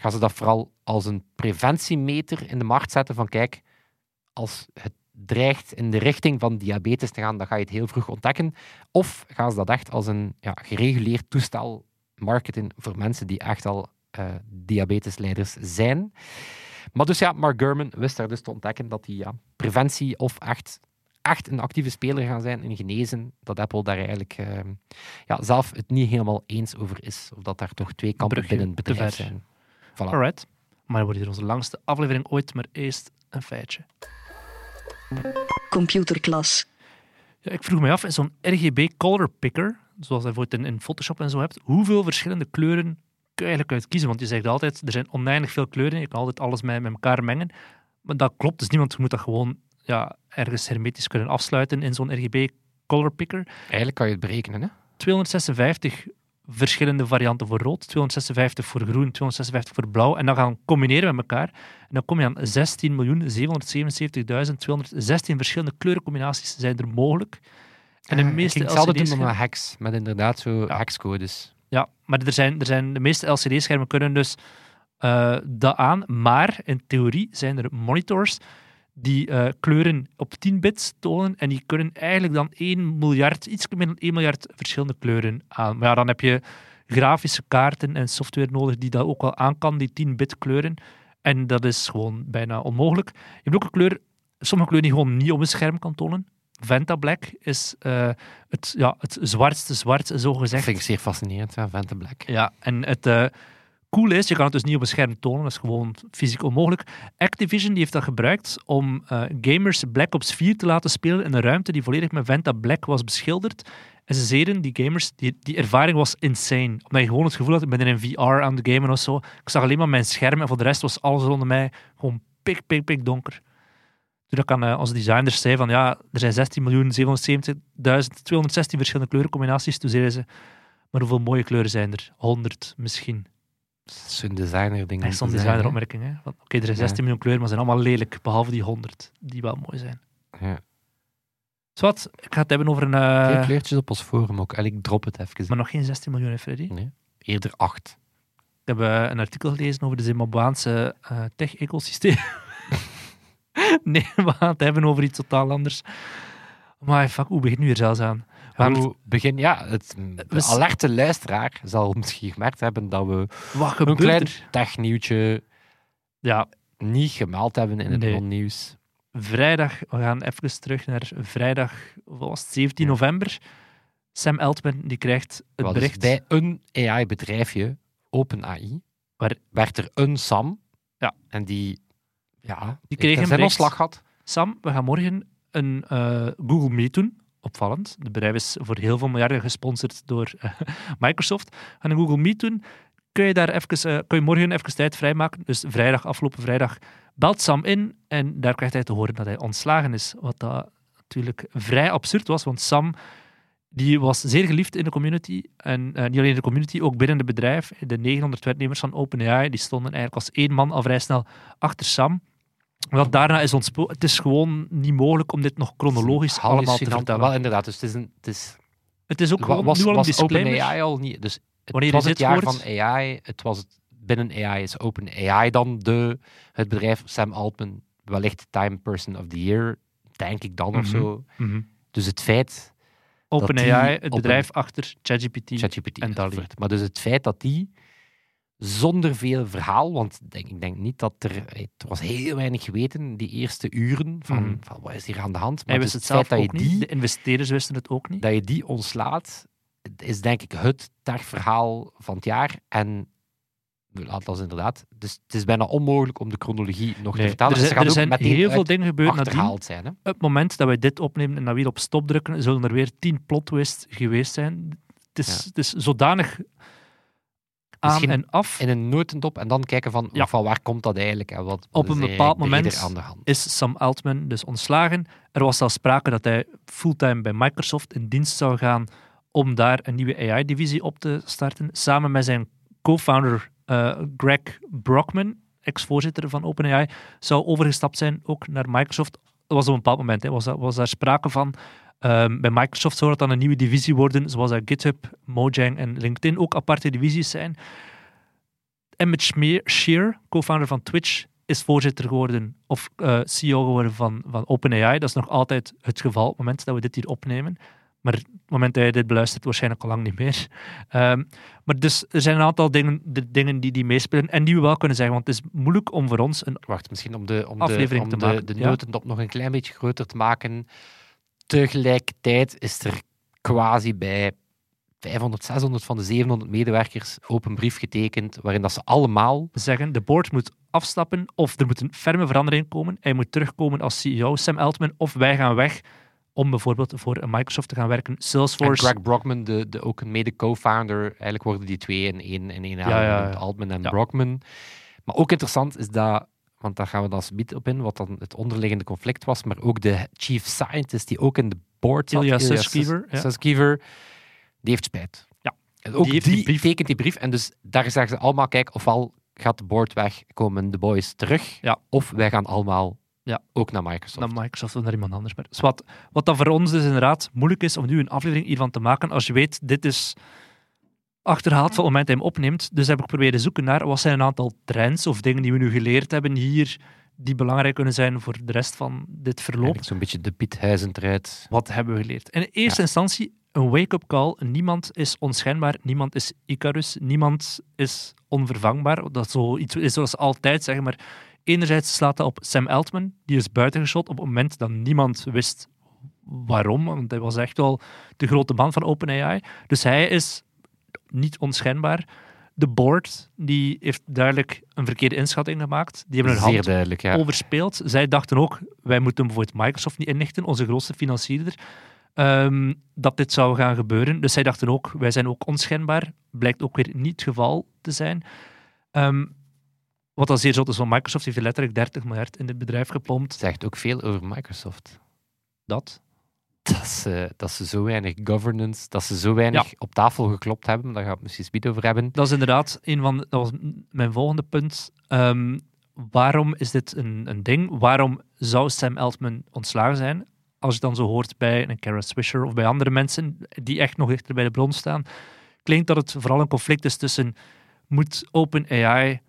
gaan ze dat vooral als een preventiemeter in de markt zetten? Van kijk, als het dreigt in de richting van diabetes te gaan, dan ga je het heel vroeg ontdekken. Of gaan ze dat echt als een ja, gereguleerd toestel marketen voor mensen die echt al eh, diabetesleiders zijn? Maar dus ja, Mark Gurman wist daar dus te ontdekken dat die ja, preventie of echt, echt een actieve speler gaan zijn in genezen, dat Apple daar eigenlijk eh, ja, zelf het niet helemaal eens over is. Of dat daar toch twee kampen
brugje
binnen het bedrijf zijn. Voilà.
Alright. Maar dat wordt hier onze langste aflevering ooit, maar eerst een feitje.
Computerklas.
Ja, ik vroeg me af, in zo'n RGB color picker, zoals je bijvoorbeeld in, in Photoshop en zo hebt, hoeveel verschillende kleuren kun je eigenlijk uit kiezen? Want je zegt altijd, er zijn oneindig veel kleuren, je kan altijd alles met, met elkaar mengen. Maar dat klopt dus niet, want je moet dat gewoon ja, ergens hermetisch kunnen afsluiten in zo'n RGB color picker.
Eigenlijk kan je het berekenen. Hè?
256 verschillende varianten voor rood, 256 voor groen, 256 voor blauw. En dan gaan combineren met elkaar. En dan kom je aan 16.777.216 verschillende kleurencombinaties zijn er mogelijk. En de
Eh,
meeste
ik ging hetzelfde doen met hacks, met inderdaad zo
Ja. Ja, maar er zijn, er zijn, de meeste LCD-schermen kunnen dus eh, dat aan. Maar in theorie zijn er monitors die eh, kleuren op 10 bits tonen en die kunnen eigenlijk dan 1 miljard, iets meer dan 1 miljard verschillende kleuren aan. Maar ja, dan heb je grafische kaarten en software nodig die dat ook wel aan kan, die 10 bit kleuren. En dat is gewoon bijna onmogelijk. Je hebt ook een kleur, sommige kleuren die gewoon niet op een scherm kan tonen. Venta Black is eh, het, ja, het zwartste zwart, zo
Dat
gezegd.
vind ik zeer fascinerend, ja, Vente Black.
Ja, en het eh coole is, je kan het dus niet op een scherm tonen, dat is gewoon fysiek onmogelijk. Activision die heeft dat gebruikt om eh, gamers Black Ops 4 te laten spelen in een ruimte die volledig met Venta Black was beschilderd. En ze zeiden, die gamers, die, die ervaring was insane. Omdat je gewoon het gevoel had, ik ben in VR aan het gamen of zo. Ik zag alleen maar mijn scherm en voor de rest was alles rondom mij gewoon pik, pik, pik donker. Toen dat aan onze designers zei van ja, er zijn 16.770.216 verschillende kleurencombinaties, toen zeiden ze, maar hoeveel mooie kleuren zijn er? 100 misschien.
Zo'n designer-ding.
Dat is zo'n designeropmerking. hè. Van, Oké, er zijn 16 miljoen kleuren, maar ze zijn allemaal lelijk, behalve die 100, die wel mooi zijn.
Ja.
Zwat, ik ga het hebben over een...
Geen
eh,
kleurtjes op ons forum ook. En ik drop het even.
maar nog geen 16 miljoen, hè, Freddy.
Nee, eerder acht.
Ik heb eh, een artikel gelezen over de Zimbabweanse eh, tech-ecosysteem. nee, we gaan het hebben over iets totaal anders. Maar fuck, hoe begint nu hier zelfs aan? We het-
Hoe begin, ja, het,
We
alerte luisteraar zal misschien gemerkt hebben dat we
Wat
een klein technieuwtje
Ja,
niet gemeld hebben in het
Nee.
non-nieuws.
vrijdag, we gaan even terug naar vrijdag, was het, 17
Ja.
november. Sam Altman die krijgt het
Wel, dus
bericht.
bij een AI-bedrijfje, OpenAI,
Waar-
werd er een Sam.
Ja.
En die, ja,
Die kreeg een
zijn
bericht.
ontslag gehad.
Sam, we gaan morgen een eh, Google Meet doen. Opvallend. Het bedrijf is voor heel veel miljarden gesponsord door eh, Microsoft. Een Google Meet doen. Kun je, daar even, eh, kun je morgen even tijd vrijmaken? Dus vrijdag, afgelopen vrijdag, belt Sam in en daar krijgt hij te horen dat hij ontslagen is. Wat dat natuurlijk vrij absurd was, want Sam die was zeer geliefd in de community. En eh, niet alleen in de community, ook binnen het bedrijf. De 900 werknemers van OpenAI die stonden eigenlijk als één man al vrij snel achter Sam. Wat daarna is ontspoord. Het is gewoon niet mogelijk om dit nog chronologisch allemaal te vertellen.
Wel, inderdaad. Dus het is, een, het is
Het is ook
wa-
gewoon
was,
nu al een
was
disclaimer.
OpenAI al niet. Dus het
Wanneer
was het jaar van AI. Het was het, binnen AI is OpenAI dan de, het bedrijf. Sam Altman, wellicht Time Person of the Year, denk ik dan of
Mhm.
zo.
Mhm.
Dus het feit,
OpenAI, het bedrijf achter ChatGPT.
ChatGPT
en DALL-E.
Maar dus het feit dat die zonder veel verhaal, want ik denk, ik denk niet dat er... Er was heel weinig geweten die eerste uren van,
Mhm.
van wat is hier aan de hand.
Hij
Maar
wist
dus
het zelf
dat je
niet.
die
De investeerders wisten het ook niet.
dat je die ontslaat, is denk ik het verhaal van het jaar. En laat dat inderdaad. Dus het is bijna onmogelijk om de chronologie nog
Nee,
te vertellen.
er
Ze
zijn, er heel veel dingen gebeurd
achterhaald zijn. Hè?
Op het moment dat wij dit opnemen en dat we hier op stop drukken, zullen er weer tien plot twists geweest zijn. Het is,
Ja.
het is zodanig aan
Misschien
en af.
In een notendop en dan kijken van,
Ja.
van waar komt dat eigenlijk en wat,
Op een bepaald moment
breder aan de hand.
is Sam Altman dus ontslagen. Er was al sprake dat hij fulltime bij Microsoft in dienst zou gaan om daar een nieuwe AI-divisie op te starten, samen met zijn co-founder eh, Greg Brockman, ex-voorzitter van OpenAI, zou overgestapt zijn ook naar Microsoft. Dat was op een bepaald moment, hè, was, was daar sprake van. Ehm, bij Microsoft zou dat dan een nieuwe divisie worden, zoals dat GitHub, Mojang en LinkedIn ook aparte divisies zijn. Emmett Shear, co-founder van Twitch, is voorzitter geworden of eh, CEO geworden van, van OpenAI. Dat is nog altijd het geval op het moment dat we dit hier opnemen. Maar op het moment dat je dit beluistert, waarschijnlijk al lang niet meer. Ehm, maar dus er zijn een aantal dingen, de dingen die, die meespelen en die we wel kunnen zeggen. Want het is moeilijk om voor ons een
Wacht, misschien om de, om de, om
te
de,
maken,
de
ja.
notendop nog een klein beetje groter te maken. Tegelijkertijd is er quasi bij 500, 600 van de 700 medewerkers open brief getekend, waarin dat ze allemaal
zeggen, de board moet afstappen of er moet een ferme verandering komen. Hij moet terugkomen als CEO, Sam Altman, of wij gaan weg om bijvoorbeeld voor Microsoft te gaan werken.
En
Salesforce.
Greg Brockman, de, de, ook een mede-co-founder, eigenlijk worden die twee in één, in één
Ja,
naam
ja,
genoemd,
ja.
Altman en. Brockman. Maar ook interessant is dat, want daar gaan we dan subiet op in, wat dan het onderliggende conflict was, maar ook de chief scientist die ook in de board zat,
Ilya Sutskever, ja.
Die heeft spijt.
Ja.
En ook
Die
die,
die
tekent die brief en dus daar zeggen ze allemaal, kijk, ofwel gaat de board weg, komen de boys terug,
Ja.
of wij gaan allemaal
Ja.
ook naar Microsoft.
naar Microsoft of naar iemand anders. Maar dus wat, wat dan voor ons dus inderdaad moeilijk is om nu een aflevering hiervan te maken, als je weet, dit is achterhaald van het moment dat je hem opneemt. Dus heb ik proberen zoeken naar wat zijn een aantal trends of dingen die we nu geleerd hebben hier, die belangrijk kunnen zijn voor de rest van dit verloop.
Eigenlijk zo'n beetje de Piet Huizen eruit.
Wat hebben we geleerd? In eerste
Ja.
instantie een wake-up call. Niemand is onschendbaar, niemand is Icarus, niemand is onvervangbaar. Dat is zoiets is zoals ze altijd zeggen, maar enerzijds slaat dat op Sam Altman, die is buitengeschot op het moment dat niemand wist waarom, want hij was echt wel de grote man van OpenAI. Dus hij is niet onschendbaar. De board die heeft duidelijk een verkeerde inschatting gemaakt. Die hebben hun
Zeer
hand
duidelijk, ja.
overspeeld. Zij dachten ook, wij moeten bijvoorbeeld Microsoft niet inlichten, onze grootste financierder, ehm, dat dit zou gaan gebeuren. Dus zij dachten ook, wij zijn ook onschendbaar. Blijkt ook weer niet het geval te zijn. Ehm, wat dan zeer zot is, want Microsoft heeft letterlijk 30 miljard in dit bedrijf gepompt.
Het zegt ook veel over Microsoft.
Dat.
Dat ze, dat ze zo weinig governance, dat ze zo weinig op tafel geklopt hebben. Daar gaan we het misschien speed over hebben.
Dat is inderdaad een van de- dat was mijn volgende punt. Ehm, waarom is dit een, een ding? Waarom zou Sam Altman ontslagen zijn? Als je dan zo hoort bij een Kara Swisher of bij andere mensen die echt nog dichter bij de bron staan, klinkt dat het vooral een conflict is tussen moet OpenAI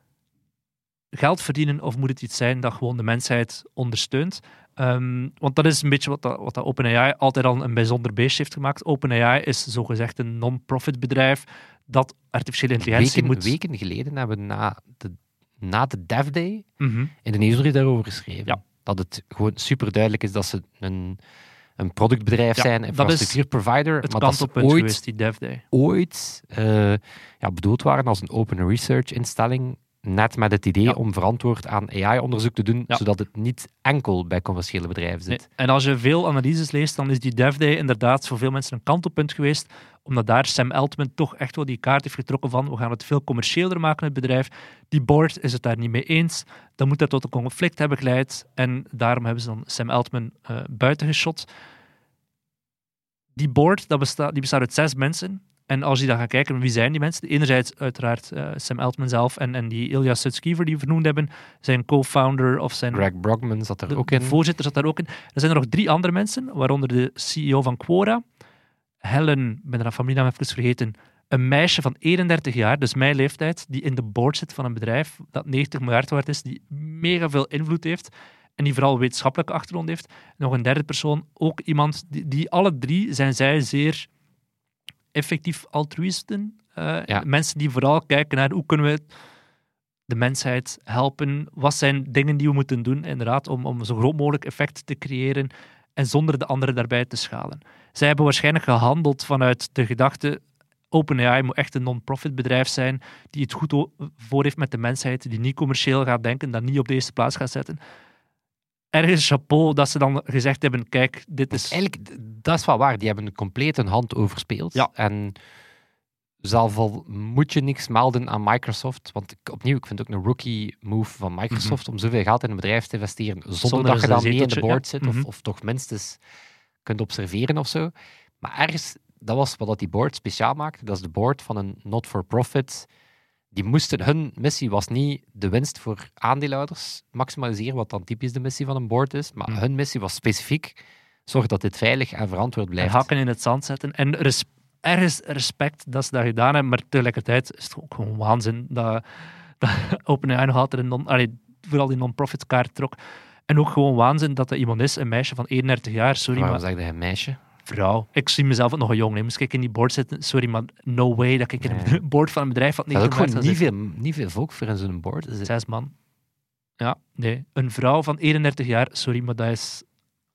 geld verdienen of moet het iets zijn dat gewoon de mensheid ondersteunt? Ehm, want dat is een beetje wat, dat, wat dat OpenAI altijd al een bijzonder beestje heeft gemaakt. OpenAI is zogezegd een non-profit bedrijf dat artificiële intelligentie
Weken,
moet...
weken geleden hebben we na de, na de Dev Day
Mhm.
in de nieuwsbrief daarover geschreven.
Ja.
Dat het gewoon super duidelijk is dat ze een, een productbedrijf
Ja,
zijn, infrastructuurprovider,
Het
maar dat ze ooit,
geweest, die Dev Day.
ooit eh, ja, bedoeld waren als een open research instelling, net met het idee
Ja.
om verantwoord aan AI-onderzoek te doen,
Ja.
zodat het niet enkel bij commerciële bedrijven zit.
Nee. En als je veel analyses leest, dan is die Dev Day inderdaad voor veel mensen een kantelpunt geweest, omdat daar Sam Altman toch echt wel die kaart heeft getrokken van we gaan het veel commerciëler maken, het bedrijf. Die board is het daar niet mee eens. Dan moet dat tot een conflict hebben geleid. En daarom hebben ze dan Sam Altman eh buiten geschot. Die board dat bestaat, die bestaat uit zes mensen. En als je dan gaat kijken, wie zijn die mensen? Enerzijds uiteraard eh, Sam Altman zelf en, en die Ilya Sutskever die we vernoemd hebben, zijn co-founder of zijn
Greg Brogman zat er
de,
ook
de
in.
voorzitter zat daar ook in. Er zijn er nog drie andere mensen, waaronder de CEO van Quora, Helen, ik ben haar familienaam even vergeten, een meisje van 31 jaar, dus mijn leeftijd, die in de board zit van een bedrijf dat 90 miljard waard is, die mega veel invloed heeft en die vooral wetenschappelijke achtergrond heeft. Nog een derde persoon, ook iemand, die, die alle drie zijn zij zeer effectief altruïsten. Eh,
Ja.
Mensen die vooral kijken naar hoe kunnen we de mensheid helpen, wat zijn dingen die we moeten doen, inderdaad, om, om zo groot mogelijk effect te creëren en zonder de anderen daarbij te schalen. Zij hebben waarschijnlijk gehandeld vanuit de gedachte OpenAI moet echt een non-profit bedrijf zijn die het goed voor heeft met de mensheid, die niet commercieel gaat denken, dat niet op de eerste plaats gaat zetten. Ergens chapeau dat ze dan gezegd hebben, kijk, dit is...
Eigenlijk, dat is wel waar. Die hebben compleet hun hand overspeeld.
Ja.
En zelf al moet je niks melden aan Microsoft, want ik, opnieuw, ik vind het ook een rookie move van Microsoft om zoveel geld in een bedrijf te investeren zonder,
Mhm. Zonder
dat je
een
dan mee in de board
ja.
zit, of,
Mhm.
of toch minstens kunt observeren of zo. Maar ergens, dat was wat dat die board speciaal maakte. Dat is de board van een not-for-profit. Die moesten, hun missie was niet de winst voor aandeelhouders maximaliseren, wat dan typisch de missie van een board is, maar
Mhm.
hun missie was specifiek zorg dat dit veilig en verantwoord
en
blijft.
hakken in het zand zetten. En res- ergens respect dat ze dat gedaan hebben, maar tegelijkertijd is het ook gewoon waanzin dat, dat OpenAI nog altijd een non, allee, vooral die non-profit kaart trok. En ook gewoon waanzin dat er iemand is, een meisje van 31 jaar, sorry,
Waarom
maar
zeg je een meisje?
Vrouw. Ik zie mezelf ook nog een jong. Nee. Moest ik in die board zitten, sorry, maar no way dat ik in
Nee.
een board van een bedrijf van
Dat is
90
ook gewoon niet veel, niet veel volk voor in zo'n board. Is het-
Zes man. Ja, nee. Een vrouw van 31 jaar, sorry, maar dat is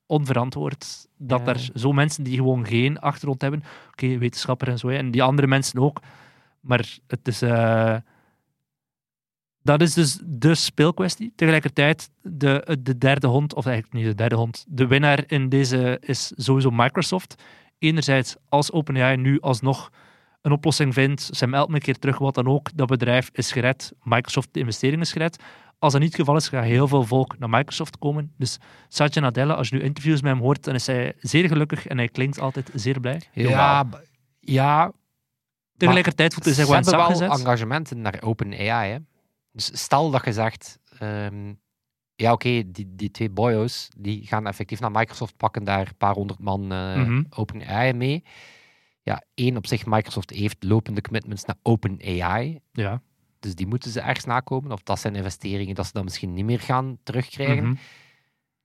onverantwoord. Dat
Ja.
er zo mensen die gewoon geen achtergrond hebben, oké, wetenschapper en zo, hè, en die andere mensen ook, maar het is... eh, dat is dus de speelkwestie. Tegelijkertijd, de, de derde hond, of eigenlijk niet de derde hond, de winnaar in deze is sowieso Microsoft. Enerzijds, als OpenAI nu alsnog een oplossing vindt, Sam Altman een keer terug, wat dan ook, dat bedrijf is gered, Microsoft, de investering is gered. Als dat niet het geval is, gaat heel veel volk naar Microsoft komen. Dus Satya Nadella, als je nu interviews met hem hoort, dan is hij zeer gelukkig en hij klinkt altijd zeer blij.
Ja,
Tegelijkertijd voelt hij zich
ze
wel in
hebben wel
gezet.
engagementen naar OpenAI. Hè. Dus stel dat je zegt, ehm, ja oké, die, die twee boyo's, die gaan effectief naar Microsoft, pakken daar een paar honderd man eh
Mhm.
OpenAI mee. Ja, één op zich, Microsoft heeft lopende commitments naar OpenAI.
Ja.
Dus die moeten ze ergens nakomen. Of dat zijn investeringen dat ze dan misschien niet meer gaan terugkrijgen.
Mhm.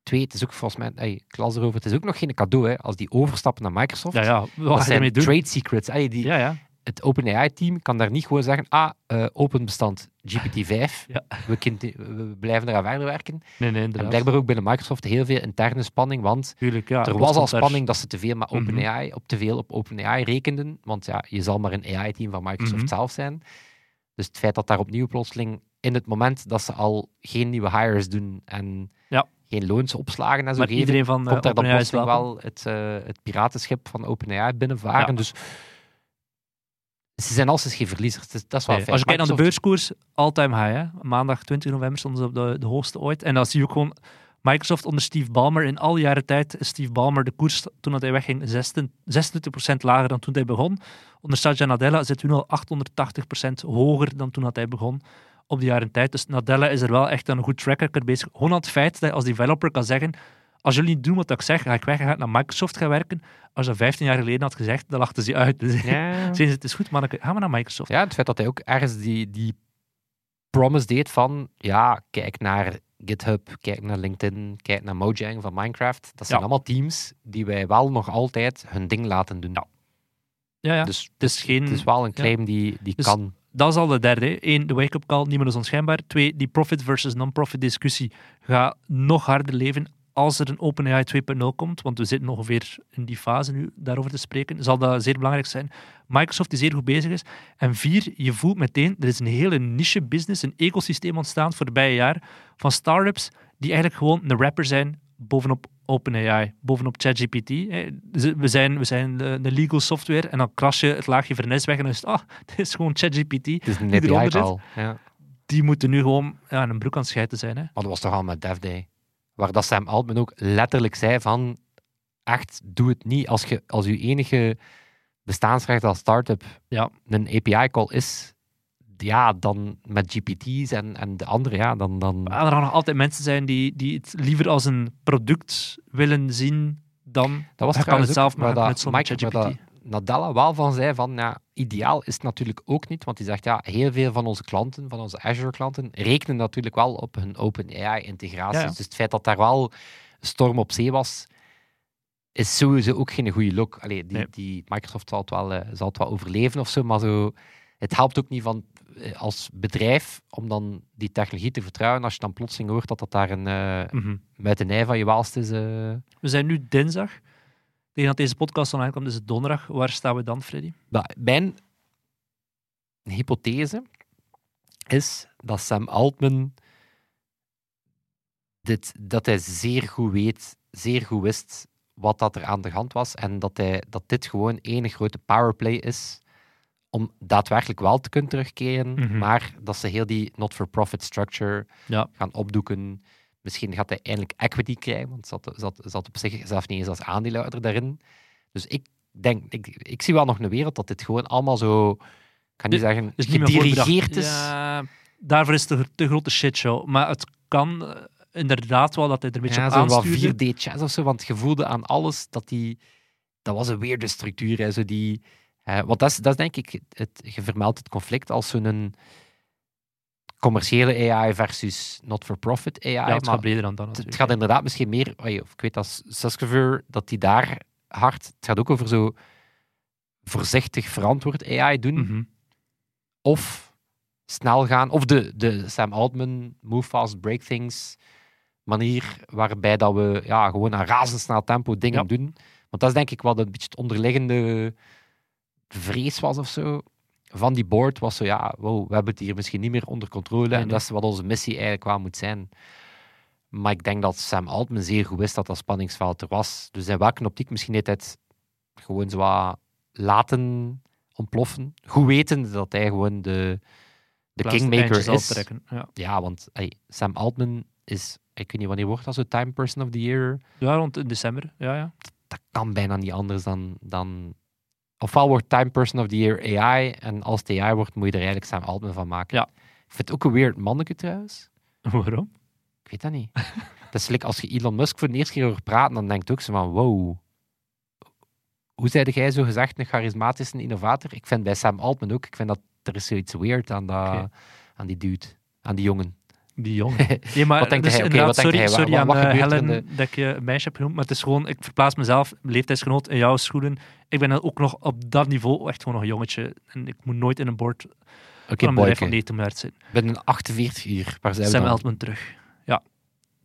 Twee, het is ook volgens mij, hey, ik las erover, het is ook nog geen cadeau hè, als die overstappen naar Microsoft.
Ja, ja. Wat
dat zijn
doen?
trade secrets. Hey, die,
Ja, ja.
Het OpenAI-team kan daar niet gewoon zeggen, ah, eh, open bestand GPT-5,
Ja.
we, we blijven eraan verder werken.
Nee, nee,
En
inderdaad.
blijkbaar ook binnen Microsoft heel veel interne spanning, want
Tuurlijk, ja.
er was al spanning dat ze te veel
Mhm.
OpenAI, op te veel op OpenAI rekenden, want ja, je zal maar een AI-team van Microsoft
Mhm.
zelf zijn. Dus het feit dat daar opnieuw plotseling, in het moment dat ze al geen nieuwe hires doen en
Ja.
geen loonsopslagen en zo
Maar
geven,
iedereen van eh,
komt daar dan
OpenAI is
plotseling wel het, eh, het piratenschip van OpenAI binnenvaren.
Ja.
Dus ze zijn als geen verliezers. Dat is wel
Nee,
fijn.
als je kijkt naar de beurskoers, all-time high. Hè? Maandag 20 november stonden ze op de, de hoogste ooit. En dan zie je ook gewoon Microsoft onder Steve Ballmer. In al die jaren tijd is Steve Ballmer de koers toen dat hij wegging 16 26% lager dan toen hij begon. Onder Satya Nadella zit hij nu al 880% hoger dan toen hij begon op de jaren tijd. Dus Nadella is er wel echt een goed track record bezig. Gewoon het feit dat je als developer kan zeggen als jullie niet doen wat ik zeg, ga ik weg en ga ik naar Microsoft gaan werken. Als je dat 15 jaar geleden had gezegd, dan lachten ze uit. Dus
Ja.
ze, het is goed, maar dan gaan we naar Microsoft.
ja, het feit dat hij ook ergens die, die promise deed van, ja, kijk naar GitHub, kijk naar LinkedIn, kijk naar Mojang van Minecraft. Dat zijn
Ja.
allemaal teams die wij wel nog altijd hun ding laten doen.
Ja, ja.
Dus
het is geen...
het is wel een claim die, die
Dus-
kan.
Dat is al de derde. Eén, de wake-up call, niemand is onschijnbaar. Twee, die profit versus non-profit discussie gaat nog harder leven. Als er een OpenAI 2.0 komt, want we zitten ongeveer in die fase nu daarover te spreken, zal dat zeer belangrijk zijn. Microsoft die zeer goed bezig is. En vier, je voelt meteen, er is een hele niche business, een ecosysteem ontstaan voorbije jaar van startups die eigenlijk gewoon een rapper zijn bovenop OpenAI, bovenop ChatGPT. We zijn, we zijn de, de legal software en dan kras je het laagje vernis weg en dan is het, ah, dit is gewoon ChatGPT.
Het is een
Die.
Ja.
Die moeten nu gewoon ja, een broek aan het schijten zijn. Hè.
Maar dat was toch al met Dev Day. Waar dat Sam Altman ook letterlijk zei van... Echt, doe het niet. Als je als je enige bestaansrecht als start-up
Ja.
een API-call is... Ja, dan met GPT's en, en de andere, ja, dan... dan
Maar er gaan nog altijd mensen zijn die, die het liever als een product willen zien dan
dat was
je kan het zelf maken met zo'n ChatGPT.
Nadella wel van zei van, ja, ideaal is het natuurlijk ook niet, want hij zegt, ja, heel veel van onze klanten, van onze Azure-klanten, rekenen natuurlijk wel op hun OpenAI-integraties.
Ja, ja.
Dus het feit dat daar wel een storm op zee was, is sowieso ook geen goede look. Allee, die,
Nee.
die Microsoft zal het, wel, eh, zal het wel overleven of zo, maar zo, het helpt ook niet van, eh, als bedrijf om dan die technologie te vertrouwen als je dan plotseling hoort dat dat daar een, met een ei van je waalst is. eh.
We zijn nu dinsdag. Tegen dat deze podcast online komt, is het donderdag. Waar staan we dan, Freddy?
Maar mijn hypothese is dat Sam Altman dit, dat hij zeer goed weet, zeer goed wist wat dat er aan de hand was en dat, hij, dat dit gewoon één grote powerplay is om daadwerkelijk wel te kunnen terugkeren,
Mhm.
maar dat ze heel die not-for-profit structure
Ja.
gaan opdoeken. Misschien gaat hij eindelijk equity krijgen, want zat, zat, zat op zich zelf niet eens als aandeelhouder daarin. Dus ik denk, ik, ik zie wel nog een wereld dat dit gewoon allemaal zo, ik kan niet zeggen,
is niet
gedirigeerd is.
Ja, daarvoor is het de grote shitshow. Maar het kan eh, inderdaad wel dat hij er een beetje
Ja,
op
zo wat
aanstuurde.
4D chess of zo, want je voelde aan alles dat die, dat was een weirde structuur. Hè, zo die, eh, want dat is, dat is denk ik, het, je vermeldt het conflict als zo'n commerciële AI versus not-for-profit AI.
Ja, het
maar
gaat breder dan dat
het, het gaat inderdaad misschien meer, of ik weet dat Suskever, dat die daar hard, het gaat ook over zo voorzichtig verantwoord AI doen,
Mhm.
of snel gaan, of de, de Sam Altman move fast, break things manier, waarbij dat we ja, gewoon aan razendsnel tempo dingen
Ja.
doen. Want dat is denk ik wat een beetje het onderliggende vrees was of zo. Van die board was zo, ja, wow, we hebben het hier misschien niet meer onder controle.
Nee,
en
nee.
dat is wat onze missie eigenlijk wel moet zijn. Maar ik denk dat Sam Altman zeer goed wist dat dat spanningsveld er was. Dus in welke optiek misschien heeft hij het gewoon zo wat laten ontploffen. Goed wetende dat hij gewoon de, de kingmaker is.
trekken. Ja.
Ja, want hey, Sam Altman is, ik weet niet wanneer wordt dat zo, Time Person of the Year.
ja, rond in december. Ja, ja.
Dat kan bijna niet anders dan, dan... Ofwel wordt Time Person of the Year AI, en als het AI wordt, moet je er eigenlijk Sam Altman van maken.
Ja.
Ik vind het ook een weird manneke trouwens.
Waarom?
Ik weet dat niet. dat is like als je Elon Musk voor de eerste keer hoort praten, dan denkt ook zo van, wow. Hoe zei jij zo gezegd een charismatische innovator? Ik vind bij Sam Altman ook, ik vind dat er is zoiets weird aan, dat, aan die dude, aan die jongen.
Die jongen. Maar
Wat denkt
dus
hij? Wat denkt
sorry,
hij?
Sorry aan
wat
eh, Helen dat ik je een meisje heb genoemd, maar het is gewoon, ik verplaats mezelf, leeftijdsgenoot in jouw schoenen. Ik ben dan ook nog op dat niveau echt gewoon nog een jongetje. En ik moet nooit in een bord
Oké,
van een bedrijf van
boyke.
9 miljard zijn.
Binnen 48 uur. Waar zijn we
Sam
dan?
Altman terug. Ja.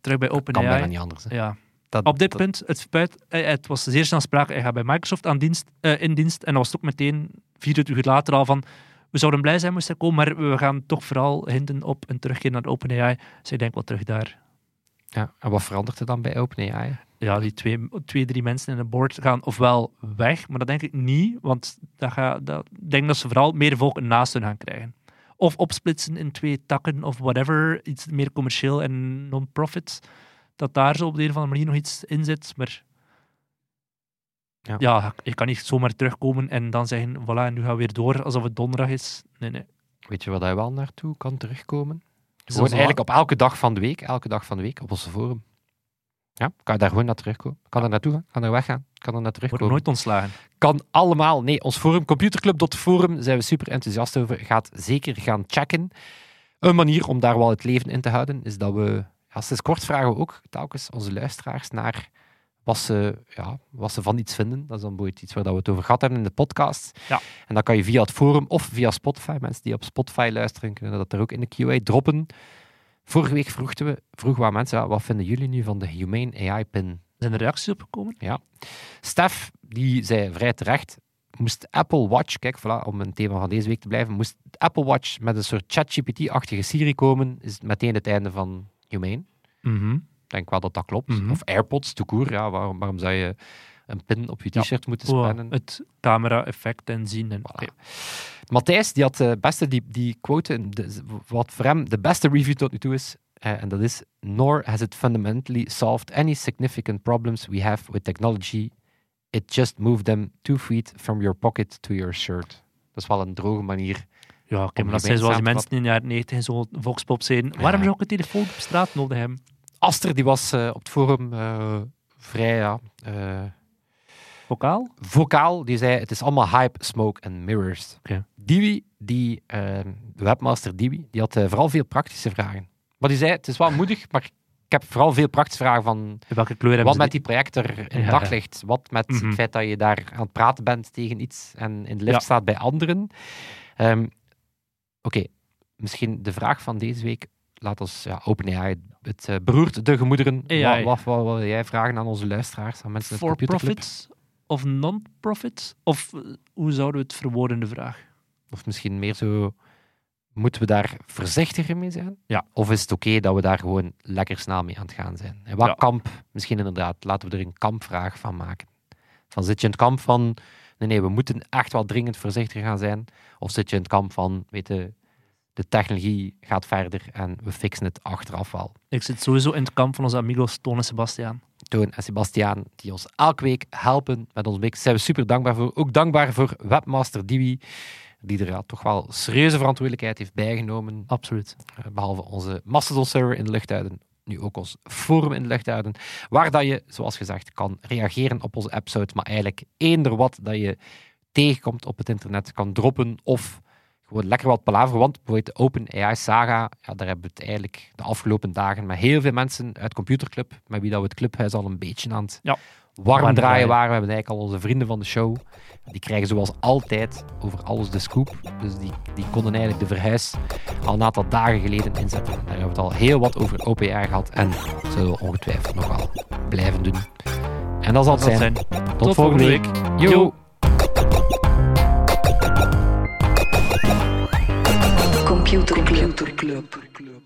Terug bij
Kan bijna
OpenAI.
niet anders. hè.
Ja.
Dat,
Op dit
dat-
punt, het, spuit, eh, het was zeer snel sprake, hij gaat bij Microsoft aan dienst, eh, in dienst. En dat was het ook meteen, 24 uur later al van, we zouden blij zijn moest hij komen, maar we gaan toch vooral hinten op een terugkeer naar OpenAI. Dus ik denk wel terug daar.
Ja, en wat verandert er dan bij OpenAI?
Ja, die twee, twee, drie mensen in het board gaan ofwel weg, maar dat denk ik niet, want dat ga, dat, ik denk dat ze vooral meer volk naast hun gaan krijgen. Of opsplitsen in twee takken of whatever, iets meer commercieel en non-profit. Dat daar zo op de een of andere manier nog iets in zit, maar
Ja.
ja, je kan niet zomaar terugkomen en dan zeggen, voilà, nu gaan we weer door alsof het donderdag is. Nee, nee.
Weet je wat hij wel naartoe kan terugkomen?
Is
Gewoon eigenlijk op elke dag van de week, elke dag van de week op onze forum. Ja, kan je daar gewoon naar terugkomen. Kan er naartoe gaan, kan er weggaan, kan er naar
Wordt
terugkomen.
nooit ontslagen.
Kan allemaal. Nee, ons forum, computerclub.forum, zijn we super enthousiast over. Gaat zeker gaan checken. Een manier om daar wel het leven in te houden, is dat we, ja, sinds kort vragen we ook telkens onze luisteraars naar wat ze, ja, wat ze van iets vinden. Dat is dan bijvoorbeeld iets waar dat we het over gehad hebben in de podcast.
Ja.
En dan kan je via het forum of via Spotify, mensen die op Spotify luisteren, kunnen dat er ook in de QA droppen. Vorige week vroegen we, vroegen we aan mensen, ja, wat vinden jullie nu van de Humane AI-pin?
Zijn er reacties op gekomen?
Stef, die zei vrij terecht, moest Apple Watch, kijk, voilà, om een thema van deze week te blijven, moest Apple Watch met een soort ChatGPT-achtige Siri komen, is het meteen het einde van Humane.
Mhm.
Ik denk wel dat dat klopt.
Mhm.
Of AirPods, to court, ja, waarom, waarom zou je een pin op je
Ja.
t-shirt moeten spannen?
het camera-effect en zien. En,
Voilà. Matthijs, die had de beste, die, die quote, de- wat voor hem de beste review tot nu toe is, eh, en dat is, nor has it fundamentally solved any significant problems we have with technology. It just moved them two feet from your pocket to your shirt. Dat is wel een droge manier.
Ja, oké, maar dat zijn zoals die
te
mensen in de jaren 90 in zo'n voxpop zeiden. Waarom zou ik een telefoon op straat nodig hebben?
Aster, die was eh, op het forum eh, vrij ja, eh,
Vocaal?
vocaal. Die zei, het is allemaal hype, smoke en mirrors. Diwi, die, eh, de webmaster Diwi, die had vooral veel praktische vragen. Maar die zei, het is wel moedig, maar ik heb vooral veel praktische vragen van
welke kleur hebben
wat met die projector in
Ja,
daglicht, wat met het feit dat je daar aan het praten bent tegen iets en in de lift
Ja.
staat bij anderen. Ehm, Oké, misschien de vraag van deze week, laat ons, ja, OpenAI, het eh, beroert de gemoederen. Wat, wat, wat wil jij vragen aan onze luisteraars, aan mensen
For profits of non-profits? Of eh, hoe zouden we het verwoorden, de vraag?
Of misschien meer zo, moeten we daar voorzichtiger mee zijn?
Ja.
Of is het oké dat we daar gewoon lekker snel mee aan het gaan zijn? En wat
Ja.
kamp, misschien inderdaad, laten we er een kampvraag van maken. Van zit je in het kamp van, nee, nee, we moeten echt wel dringend voorzichtig gaan zijn? Of zit je in het kamp van, weet je, de technologie gaat verder en we fixen het achteraf wel?
Ik zit sowieso in het kamp van onze amigos Toon en Sebastiaan.
Toon en Sebastiaan, die ons elke week helpen met ons mix. Daar zijn we super dankbaar voor. Ook dankbaar voor webmaster Diwi, die er ja, toch wel serieuze verantwoordelijkheid heeft bijgenomen.
Absoluut.
Eh, Behalve onze Mastodon-server in de lucht houden, nu ook ons forum in de lucht houden, waar dat je, zoals gezegd, kan reageren op onze episodes, maar eigenlijk eender wat dat je tegenkomt op het internet kan droppen of gewoon lekker wat palaver. Want bijvoorbeeld de OpenAI Saga, ja, daar hebben we het eigenlijk de afgelopen dagen met heel veel mensen uit Computerclub, met wie dat we het clubhuis al een beetje aan het
Ja.
warm draaien waren. We hebben eigenlijk al onze vrienden van de show. Die krijgen zoals altijd over alles de scoop. Dus die, die konden eigenlijk de verhuis al een aantal dagen geleden inzetten. Daar hebben we het al heel wat over OpenAI gehad en zullen we ongetwijfeld nog wel blijven doen. En dat zal het zijn.
zijn.
Tot, volgende week. Yo.
Yo.
Computer Club.